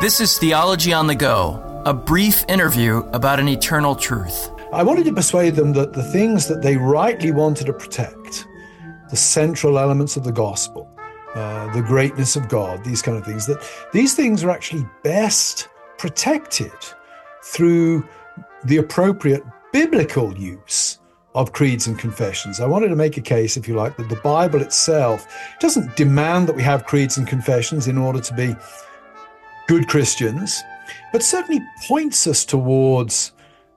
This is Theology on the Go, a brief interview about an eternal truth. I wanted to persuade them that the things that they rightly wanted to protect, the central elements of the gospel, uh, the greatness of God, these kind of things, that these things are actually best protected through the appropriate biblical use of creeds and confessions. I wanted to make a case, if you like, that the Bible itself doesn't demand that we have creeds and confessions in order to be good Christians, but certainly points us towards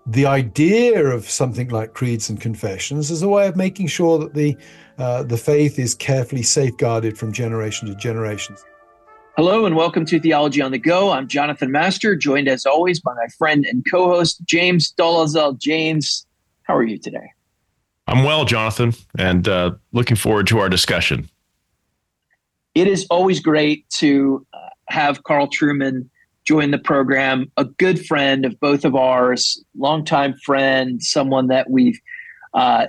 the idea of something like creeds and confessions as a way of making sure that the uh, the faith is carefully safeguarded from generation to generation. Hello and welcome to Theology on the Go. I'm Jonathan Master, joined as always by my friend and co-host James Dolezal. James, how are you today? I'm well, Jonathan, and uh, looking forward to our discussion. It is always great to have Carl Trueman join the program, a good friend of both of ours, longtime friend, someone that we've uh,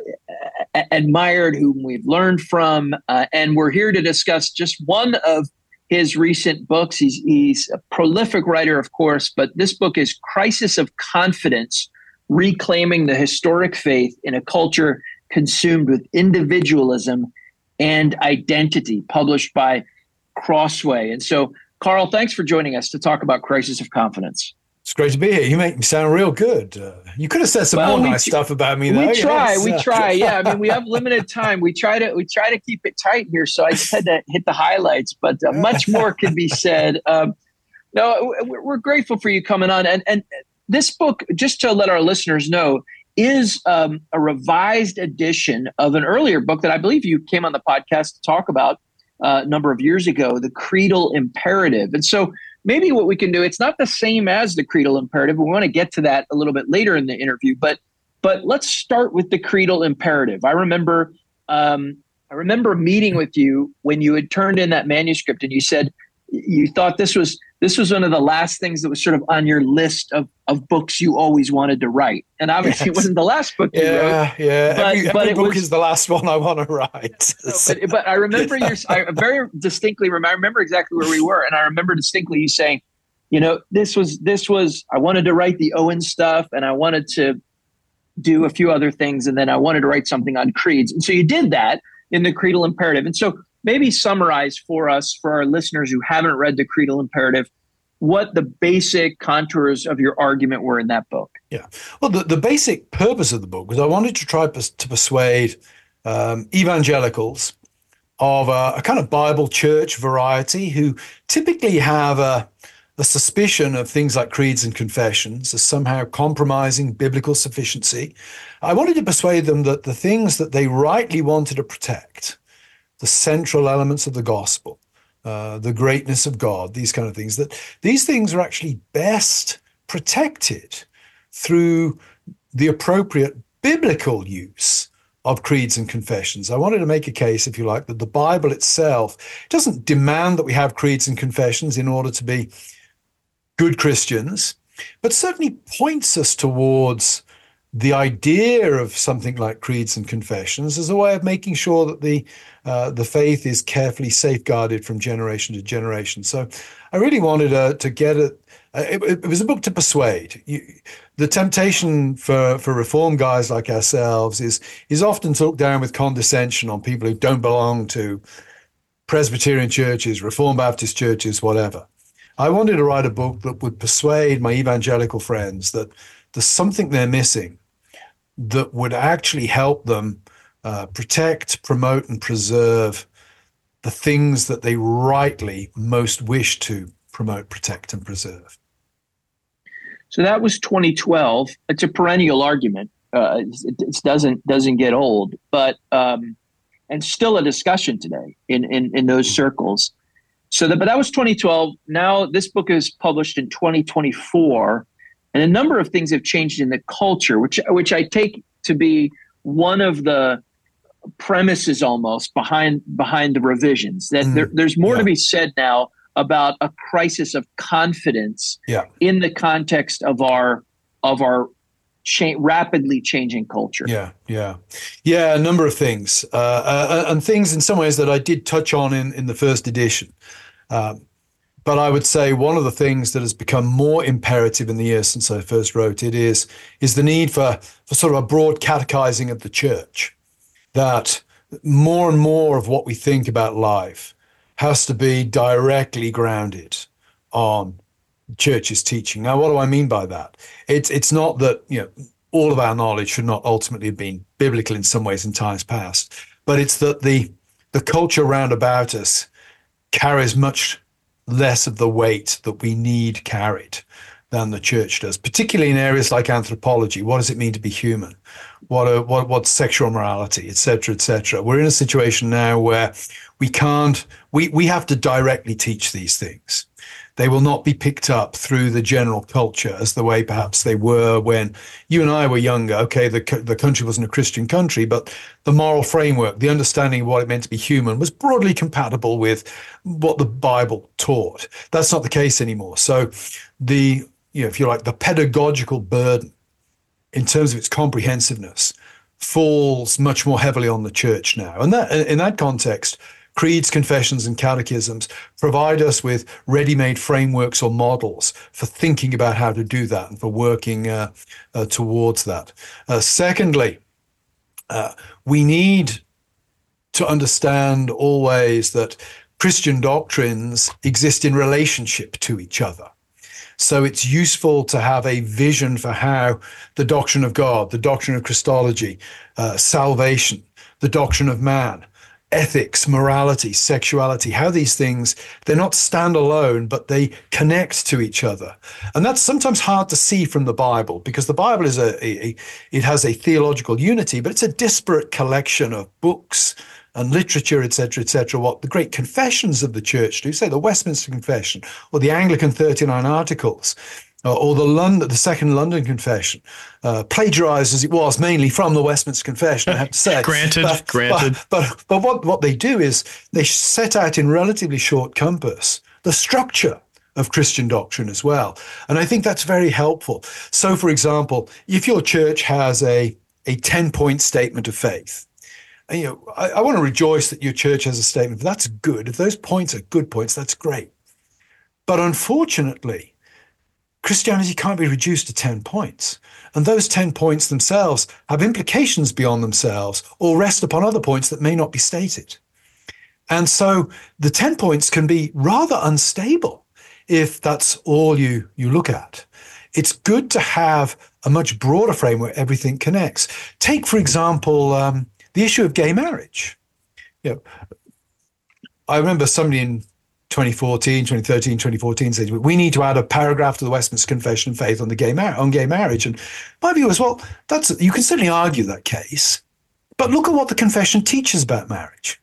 admired, whom we've learned from. Uh, and we're here to discuss just one of his recent books. He's, he's a prolific writer, of course, but this book is Crisis of Confidence Reclaiming the Historic Faith in a Culture Consumed with Individualism and Identity, published by Crossway. And so Carl, thanks for joining us to talk about Crisis of Confidence. It's great to be here. You make me sound real good. Uh, you could have said some well, more nice stuff about me. Though. We try. Yes. We try. Yeah. I mean, we have limited time. We try to we try to keep it tight here. So I just had to hit the highlights, but uh, much more can be said. Um, no, we're grateful for you coming on. And and this book, just to let our listeners know, is um, a revised edition of an earlier book that I believe you came on the podcast to talk about uh, number of years ago, the creedal imperative. And so maybe what we can do, it's not the same as the creedal imperative. We want to get to that a little bit later in the interview, but but let's start with the creedal imperative. I remember um, I remember meeting with you when you had turned in that manuscript and you said you thought this was this was one of the last things that was sort of on your list of, of books you always wanted to write. And obviously, yes. it wasn't the last book you yeah, wrote. Yeah, but, every, but every book was, is the last one I want to write. but, but, I remember your, I very distinctly remember, I remember exactly where we were. And I remember distinctly you saying, you know, this was, this was, I wanted to write the Owen stuff and I wanted to do a few other things. And then I wanted to write something on creeds. And so you did that in the creedal imperative. And so maybe summarize for us, for our listeners who haven't read the creedal imperative, what the basic contours of your argument were in that book. Yeah. Well, the, the basic purpose of the book was I wanted to try to persuade um, evangelicals of a, a, kind of Bible church variety who typically have a, a suspicion of things like creeds and confessions as somehow compromising biblical sufficiency. I wanted to persuade them that the things that they rightly wanted to protect, the central elements of the gospel, uh, the greatness of God, these kind of things, that these things are actually best protected through the appropriate biblical use of creeds and confessions. I wanted to make a case, if you like, that the Bible itself doesn't demand that we have creeds and confessions in order to be good Christians, but certainly points us towards the idea of something like creeds and confessions as a way of making sure that the uh, the faith is carefully safeguarded from generation to generation. So, I really wanted uh, to get it. Uh, it, it, was a book to persuade. You, the temptation for, for reform guys like ourselves is is often to look down with condescension on people who don't belong to Presbyterian churches, Reformed Baptist churches, whatever. I wanted to write a book that would persuade my evangelical friends that there's something they're missing that would actually help them uh, protect, promote, and preserve the things that they rightly most wish to promote, protect, and preserve. So that was 2012. It's a perennial argument. Uh, it, it, doesn't doesn't get old, but um, and still a discussion today in in, in those circles. So that, but that was 2012. Now this book is published in 2024 and a number of things have changed in the culture, which which I take to be one of the premises almost behind behind the revisions. That mm, there, there's more yeah. to be said now about a crisis of confidence yeah. in the context of our of our cha- rapidly changing culture. Yeah, yeah, yeah. A number of things, uh, uh, and things in some ways that I did touch on in in the first edition. Um, But I would say one of the things that has become more imperative in the years since I first wrote it is, is the need for, for sort of a broad catechizing of the church. That more and more of what we think about life has to be directly grounded on church's teaching. Now, what do I mean by that? It's it's not that you know all of our knowledge should not ultimately have been biblical in some ways in times past, but it's that the the culture round about us carries much less of the weight that we need carried than the church does, particularly in areas like anthropology. What does it mean to be human? What are, what what's sexual morality, etc., etc. We're in a situation now where we can't we we have to directly teach these things. They will not be picked up through the general culture as the way perhaps they were when you and I were younger. Okay, the, the country wasn't a Christian country, but the moral framework, the understanding of what it meant to be human was broadly compatible with what the Bible taught. That's not the case anymore. So the, you know, if you like, the pedagogical burden in terms of its comprehensiveness falls much more heavily on the church now. And that in that context, Creeds, confessions, and catechisms provide us with ready made frameworks or models for thinking about how to do that and for working uh, uh, towards that. Uh, secondly, uh, we need to understand always that Christian doctrines exist in relationship to each other. So it's useful to have a vision for how the doctrine of God, the doctrine of Christology, uh, salvation, the doctrine of man, ethics, morality, sexuality, how these things, they're not standalone, but they connect to each other. And that's sometimes hard to see from the Bible because the Bible is a, a, it has a theological unity, but it's a disparate collection of books and literature, etc., etc. What the great confessions of the church do, say the Westminster Confession or the Anglican 39 Articles, uh, or the London, the Second London Confession, uh, plagiarized as it was mainly from the Westminster Confession. I have to say, granted, but, granted. But, but but what what they do is they set out in relatively short compass the structure of Christian doctrine as well, and I think that's very helpful. So, for example, if your church has a a ten point statement of faith. And, you know, I, I want to rejoice that your church has a statement. That's good. If those points are good points, that's great. But unfortunately, Christianity can't be reduced to 10 points. And those 10 points themselves have implications beyond themselves or rest upon other points that may not be stated. And so the 10 points can be rather unstable if that's all you, you look at. It's good to have a much broader frame where everything connects. Take, for example, um, the issue of gay marriage. You know, I remember somebody in 2014, 2013, 2014 said we need to add a paragraph to the Westminster Confession of Faith on the gay mar- on gay marriage. And my view is, well, that's you can certainly argue that case, but look at what the confession teaches about marriage.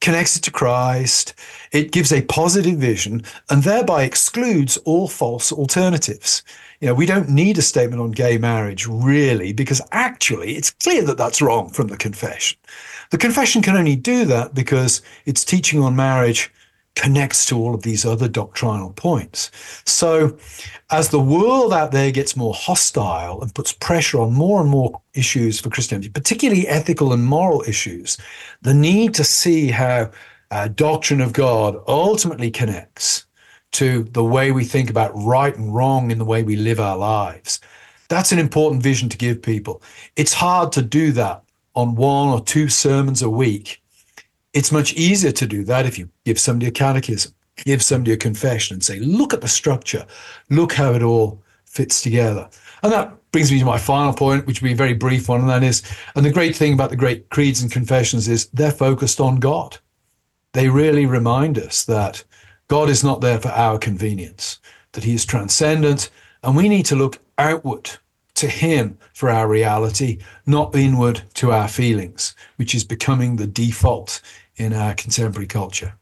Connects it to Christ, it gives a positive vision, and thereby excludes all false alternatives. You know, we don't need a statement on gay marriage really, because actually it's clear that that's wrong from the confession. The confession can only do that because its teaching on marriage connects to all of these other doctrinal points. So, as the world out there gets more hostile and puts pressure on more and more issues for Christianity, particularly ethical and moral issues, the need to see how a doctrine of God ultimately connects to the way we think about right and wrong in the way we live our lives. That's an important vision to give people. It's hard to do that on one or two sermons a week it's much easier to do that if you give somebody a catechism, give somebody a confession and say, look at the structure, look how it all fits together. And that brings me to my final point, which will be a very brief one, and that is, and the great thing about the great creeds and confessions is they're focused on God. They really remind us that God is not there for our convenience, that He is transcendent, and we need to look outward to Him for our reality, not inward to our feelings, which is becoming the default in our contemporary culture.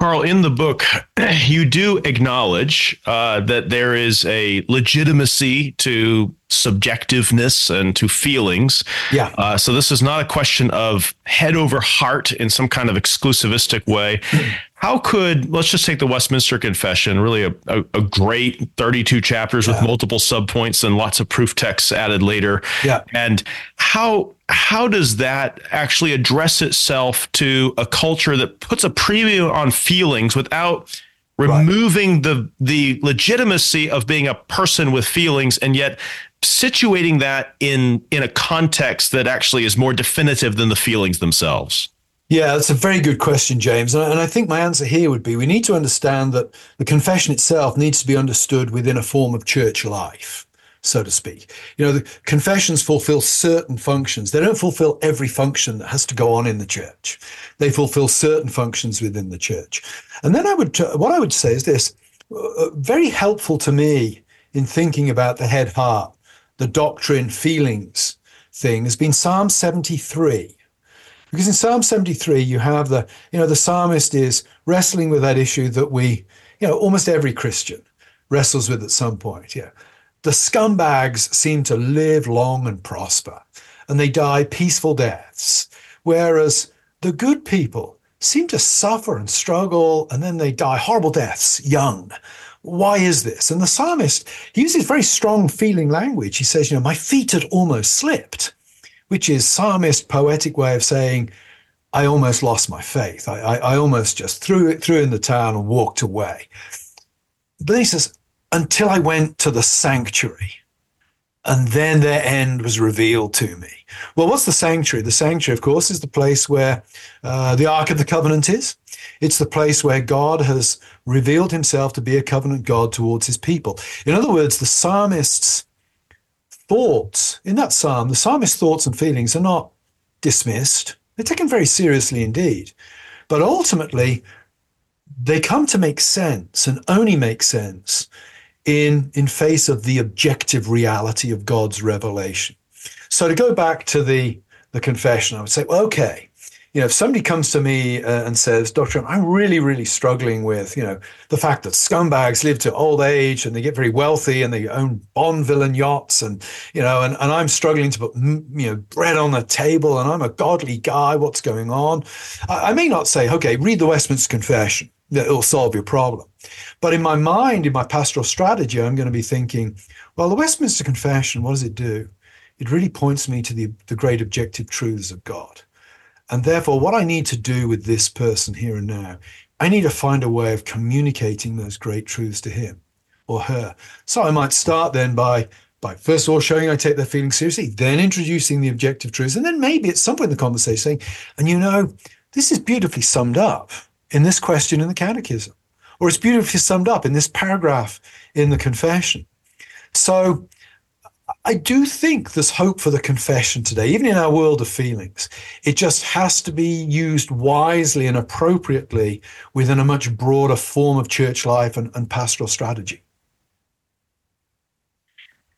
Carl, in the book, you do acknowledge uh, that there is a legitimacy to subjectiveness and to feelings. Yeah. Uh, so this is not a question of head over heart in some kind of exclusivistic way. How could let's just take the Westminster Confession, really a, a, a great 32 chapters yeah. with multiple subpoints and lots of proof texts added later. Yeah. And how how does that actually address itself to a culture that puts a premium on feelings without removing right. the the legitimacy of being a person with feelings and yet situating that in in a context that actually is more definitive than the feelings themselves yeah, that's a very good question, James. And I think my answer here would be we need to understand that the confession itself needs to be understood within a form of church life, so to speak. You know, the confessions fulfill certain functions. They don't fulfill every function that has to go on in the church. They fulfill certain functions within the church. And then I would, what I would say is this uh, very helpful to me in thinking about the head heart, the doctrine, feelings thing has been Psalm 73 because in Psalm 73, you have the, you know, the psalmist is wrestling with that issue that we, you know, almost every Christian wrestles with at some point. Yeah. The scumbags seem to live long and prosper, and they die peaceful deaths, whereas the good people seem to suffer and struggle, and then they die horrible deaths young. Why is this? And the psalmist uses very strong feeling language. He says, you know, my feet had almost slipped which is psalmist poetic way of saying, I almost lost my faith. I, I, I almost just threw it threw in the towel and walked away. But he says, until I went to the sanctuary. And then their end was revealed to me. Well, what's the sanctuary? The sanctuary, of course, is the place where uh, the Ark of the Covenant is. It's the place where God has revealed himself to be a covenant God towards his people. In other words, the psalmist's thoughts in that psalm, the psalmist's thoughts and feelings are not dismissed. They're taken very seriously indeed. But ultimately, they come to make sense and only make sense in, in face of the objective reality of God's revelation. So to go back to the, the confession, I would say, well, okay, you know, if somebody comes to me uh, and says, Doctor, I'm really, really struggling with, you know, the fact that scumbags live to old age and they get very wealthy and they own Bond villain yachts and, you know, and, and I'm struggling to put, you know, bread on the table and I'm a godly guy. What's going on? I, I may not say, okay, read the Westminster Confession. It'll solve your problem. But in my mind, in my pastoral strategy, I'm going to be thinking, well, the Westminster Confession, what does it do? It really points me to the, the great objective truths of God. And therefore, what I need to do with this person here and now, I need to find a way of communicating those great truths to him or her. So I might start then by by first of all showing I take their feelings seriously, then introducing the objective truths, and then maybe at some point in the conversation saying, and you know, this is beautifully summed up in this question in the catechism, or it's beautifully summed up in this paragraph in the confession. So I do think there's hope for the confession today, even in our world of feelings. It just has to be used wisely and appropriately within a much broader form of church life and, and pastoral strategy.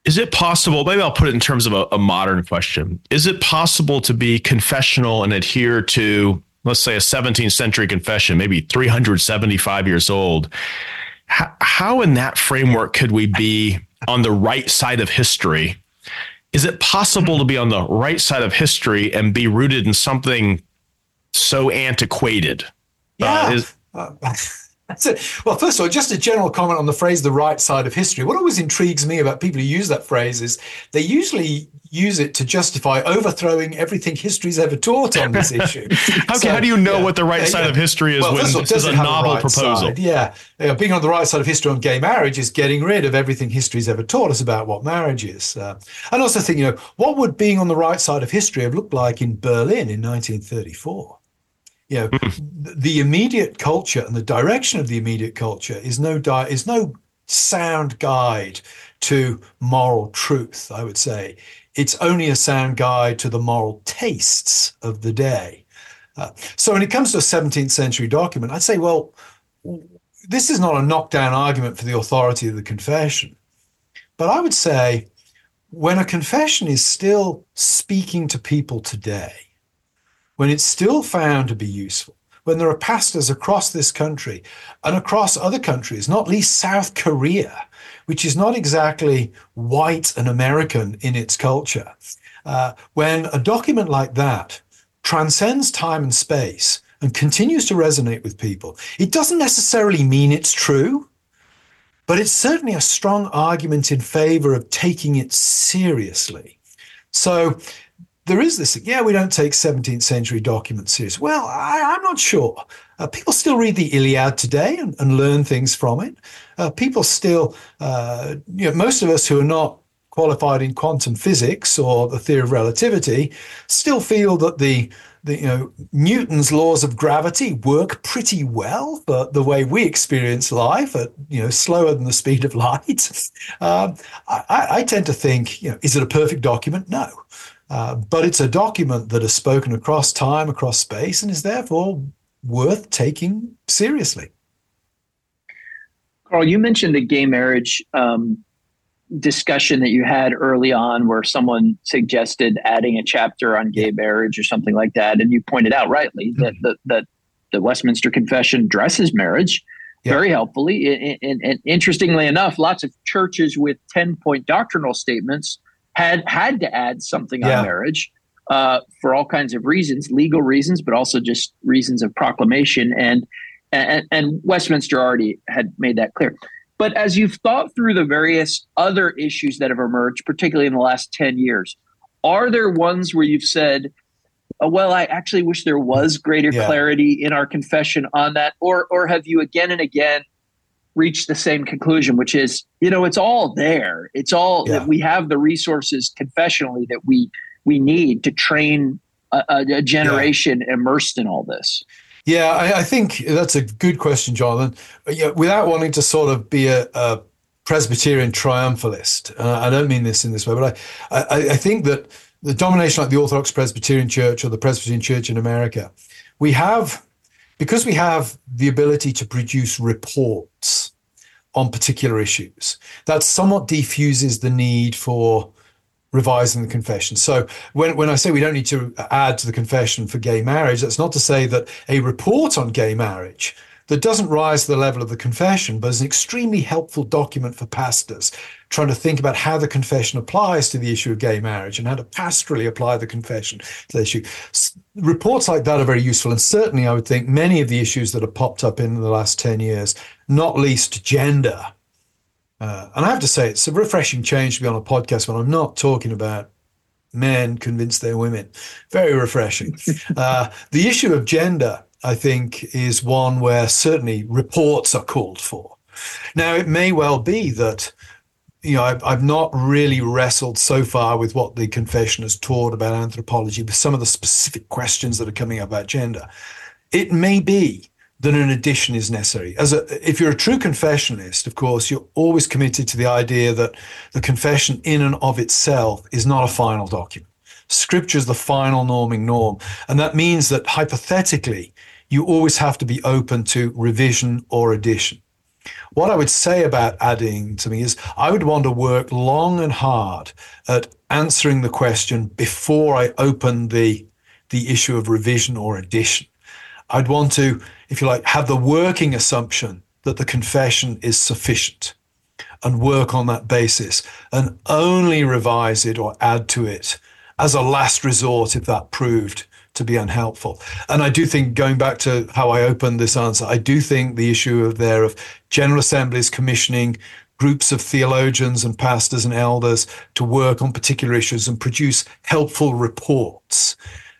Is it possible? Maybe I'll put it in terms of a, a modern question. Is it possible to be confessional and adhere to, let's say, a 17th century confession, maybe 375 years old? How, how in that framework could we be on the right side of history. Is it possible to be on the right side of history and be rooted in something so antiquated? Yeah. Uh, is- uh, it. Well, first of all, just a general comment on the phrase "the right side of history." What always intrigues me about people who use that phrase is they usually use it to justify overthrowing everything history's ever taught on this issue. okay, so, how do you know yeah, what the right side yeah. of history is well, when all, this is a novel right proposal? Side? Yeah, yeah, being on the right side of history on gay marriage is getting rid of everything history's ever taught us about what marriage is. Uh, and also think, you know, what would being on the right side of history have looked like in Berlin in 1934? You know, mm. the immediate culture and the direction of the immediate culture is no di- is no sound guide to moral truth. I would say it's only a sound guide to the moral tastes of the day. Uh, so when it comes to a 17th century document, I'd say, well, this is not a knockdown argument for the authority of the confession, but I would say when a confession is still speaking to people today when it's still found to be useful, when there are pastors across this country and across other countries, not least South Korea, which is not exactly white and American in its culture, uh, when a document like that transcends time and space and continues to resonate with people, it doesn't necessarily mean it's true, but it's certainly a strong argument in favor of taking it seriously. So there is this, yeah, we don't take 17th century documents seriously. Well, I, am not sure. Uh, people still read the Iliad today and, and learn things from it. Uh, people still, uh, you know, most of us who are not qualified in quantum physics or the theory of relativity still feel that the the, you know, Newton's laws of gravity work pretty well for the way we experience life at, you know, slower than the speed of light. um, I, I, tend to think, you know, is it a perfect document? No. Uh, but it's a document that has spoken across time, across space, and is therefore worth taking seriously. Carl, you mentioned the gay marriage um, discussion that you had early on where someone suggested adding a chapter on gay marriage or something like that. And you pointed out rightly that mm-hmm. the, that the Westminster Confession addresses marriage yeah. very helpfully. And, and, and, interestingly enough, lots of churches with 10 point doctrinal statements had had to add something yeah. on marriage uh, for all kinds of reasons, legal reasons, but also just reasons of proclamation. And, and, and Westminster already had made that clear. But as you've thought through the various other issues that have emerged, particularly in the last 10 years, are there ones where you've said, oh, well, I actually wish there was greater yeah. clarity in our confession on that? Or, or have you again and again reached the same conclusion, which is, you know, it's all there. It's all yeah. that we have the resources confessionally that we we need to train a, a generation yeah. immersed in all this. Yeah, I, I, think that's a good question, Jonathan. Yeah, without wanting to sort of be a, a Presbyterian triumphalist, uh, I don't mean this in this way, but I, I, I think that the domination like the Orthodox Presbyterian Church or the Presbyterian Church in America, we have, because we have the ability to produce reports on particular issues, that somewhat defuses the need for revising the confession. So when, when I say we don't need to add to the confession for gay marriage, that's not to say that a report on gay marriage that doesn't rise to the level of the confession, but is an extremely helpful document for pastors trying to think about how the confession applies to the issue of gay marriage and how to pastorally apply the confession to the issue. Reports like that are very useful. And certainly, I would think many of the issues that have popped up in the last 10 years, not least gender, uh, and I have to say, it's a refreshing change to be on a podcast when I'm not talking about men convince their women. Very refreshing. uh, the issue of gender, I think, is one where certainly reports are called for. Now, it may well be that, you know, I've, I've not really wrestled so far with what the confession has taught about anthropology, but some of the specific questions that are coming up about gender. It may be that an addition is necessary. As a, if you're a true confessionalist, of course, you're always committed to the idea that the confession in and of itself is not a final document. Scripture is the final norming norm. And that means that hypothetically, you always have to be open to revision or addition. What I would say about adding to me is I would want to work long and hard at answering the question before I open the, the issue of revision or addition. I'd want to if you like, have the working assumption that the confession is sufficient and work on that basis and only revise it or add to it as a last resort if that proved to be unhelpful. And I do think, going back to how I opened this answer, I do think the issue of there of General Assemblies commissioning groups of theologians and pastors and elders to work on particular issues and produce helpful reports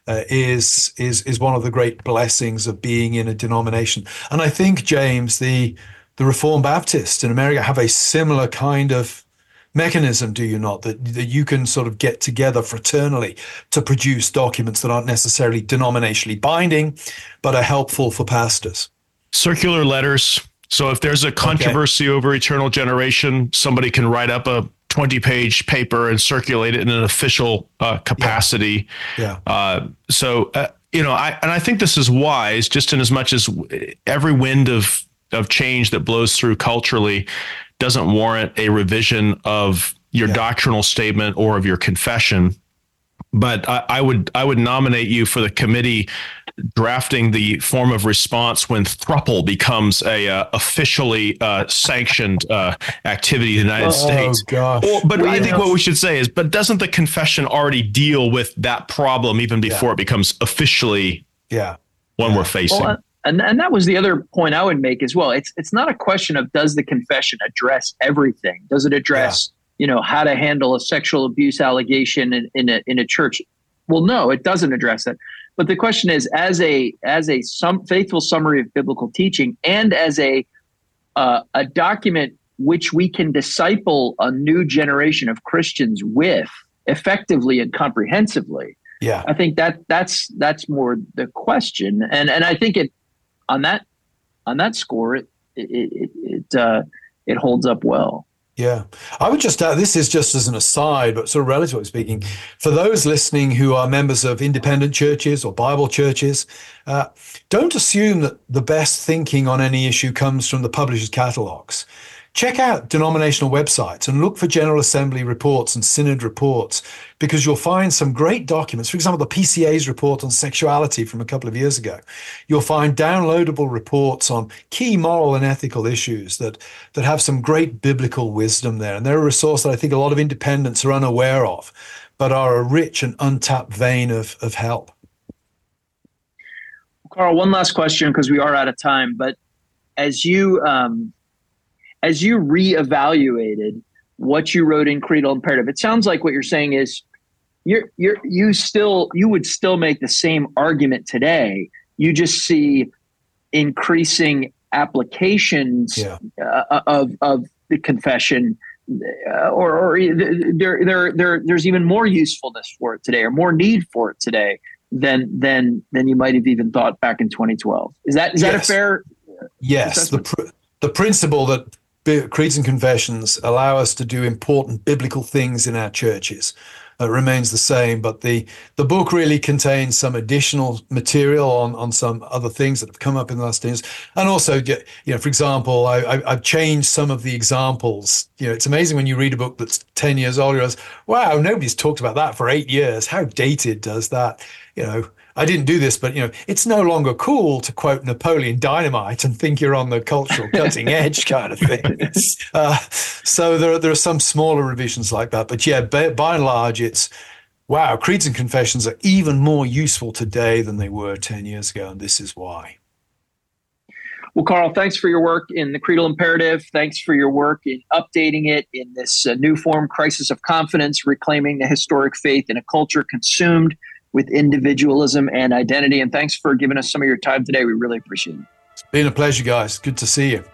uh, is is is one of the great blessings of being in a denomination. And I think James, the the Reformed Baptists in America have a similar kind of mechanism, do you not? That that you can sort of get together fraternally to produce documents that aren't necessarily denominationally binding, but are helpful for pastors. Circular letters. So if there's a controversy okay. over eternal generation, somebody can write up a 20 page paper and circulate it in an official uh, capacity. Yeah. yeah. Uh, so, uh, you know, I, and I think this is wise just in as much as every wind of, of change that blows through culturally doesn't warrant a revision of your yeah. doctrinal statement or of your confession. But I, I would I would nominate you for the committee drafting the form of response when thruple becomes a uh, officially uh, sanctioned uh, activity in the United States. oh, States. Gosh. Or, but I think what we should say is, but doesn't the confession already deal with that problem even before yeah. it becomes officially yeah. one yeah. we're facing? Well, and, and that was the other point I would make as well. It's it's not a question of does the confession address everything? Does it address yeah. you know how to handle a sexual abuse allegation in, in a in a church? well, no, it doesn't address it. But the question is, as a as a some faithful summary of biblical teaching, and as a uh, a document which we can disciple a new generation of Christians with effectively and comprehensively. Yeah, I think that that's that's more the question, and and I think it on that on that score it it it it, uh, it holds up well. Yeah, I would just add this is just as an aside, but sort of relatively speaking, for those listening who are members of independent churches or Bible churches, uh, don't assume that the best thinking on any issue comes from the publisher's catalogs. Check out denominational websites and look for General Assembly reports and Synod reports because you'll find some great documents. For example, the PCA's report on sexuality from a couple of years ago. You'll find downloadable reports on key moral and ethical issues that, that have some great biblical wisdom there. And they're a resource that I think a lot of independents are unaware of, but are a rich and untapped vein of, of help. Carl, one last question because we are out of time. But as you um, as you reevaluated what you wrote in creedal imperative, it sounds like what you're saying is you're you're you still you would still make the same argument today. You just see increasing applications yeah. uh, of of the confession, uh, or, or there there there there's even more usefulness for it today, or more need for it today than than than you might have even thought back in 2012. Is that is yes. that a fair? Yes, assessment? the pr- the principle that creeds and confessions allow us to do important biblical things in our churches. It remains the same, but the the book really contains some additional material on on some other things that have come up in the last years, and also, you know, for example, I, have changed some of the examples. You know, it's amazing when you read a book that's ten years old, you realize, wow, nobody's talked about that for eight years. How dated does that? You know, I didn't do this, but you know, it's no longer cool to quote Napoleon Dynamite and think you're on the cultural cutting edge kind of thing. Uh, so there, there are some smaller revisions like that, but yeah, by, by and large, it's wow. Creeds and confessions are even more useful today than they were ten years ago, and this is why. Well, Carl, thanks for your work in the Creedal Imperative. Thanks for your work in updating it in this uh, new form, Crisis of Confidence, reclaiming the historic faith in a culture consumed with individualism and identity. And thanks for giving us some of your time today. We really appreciate it. It's been a pleasure, guys. Good to see you.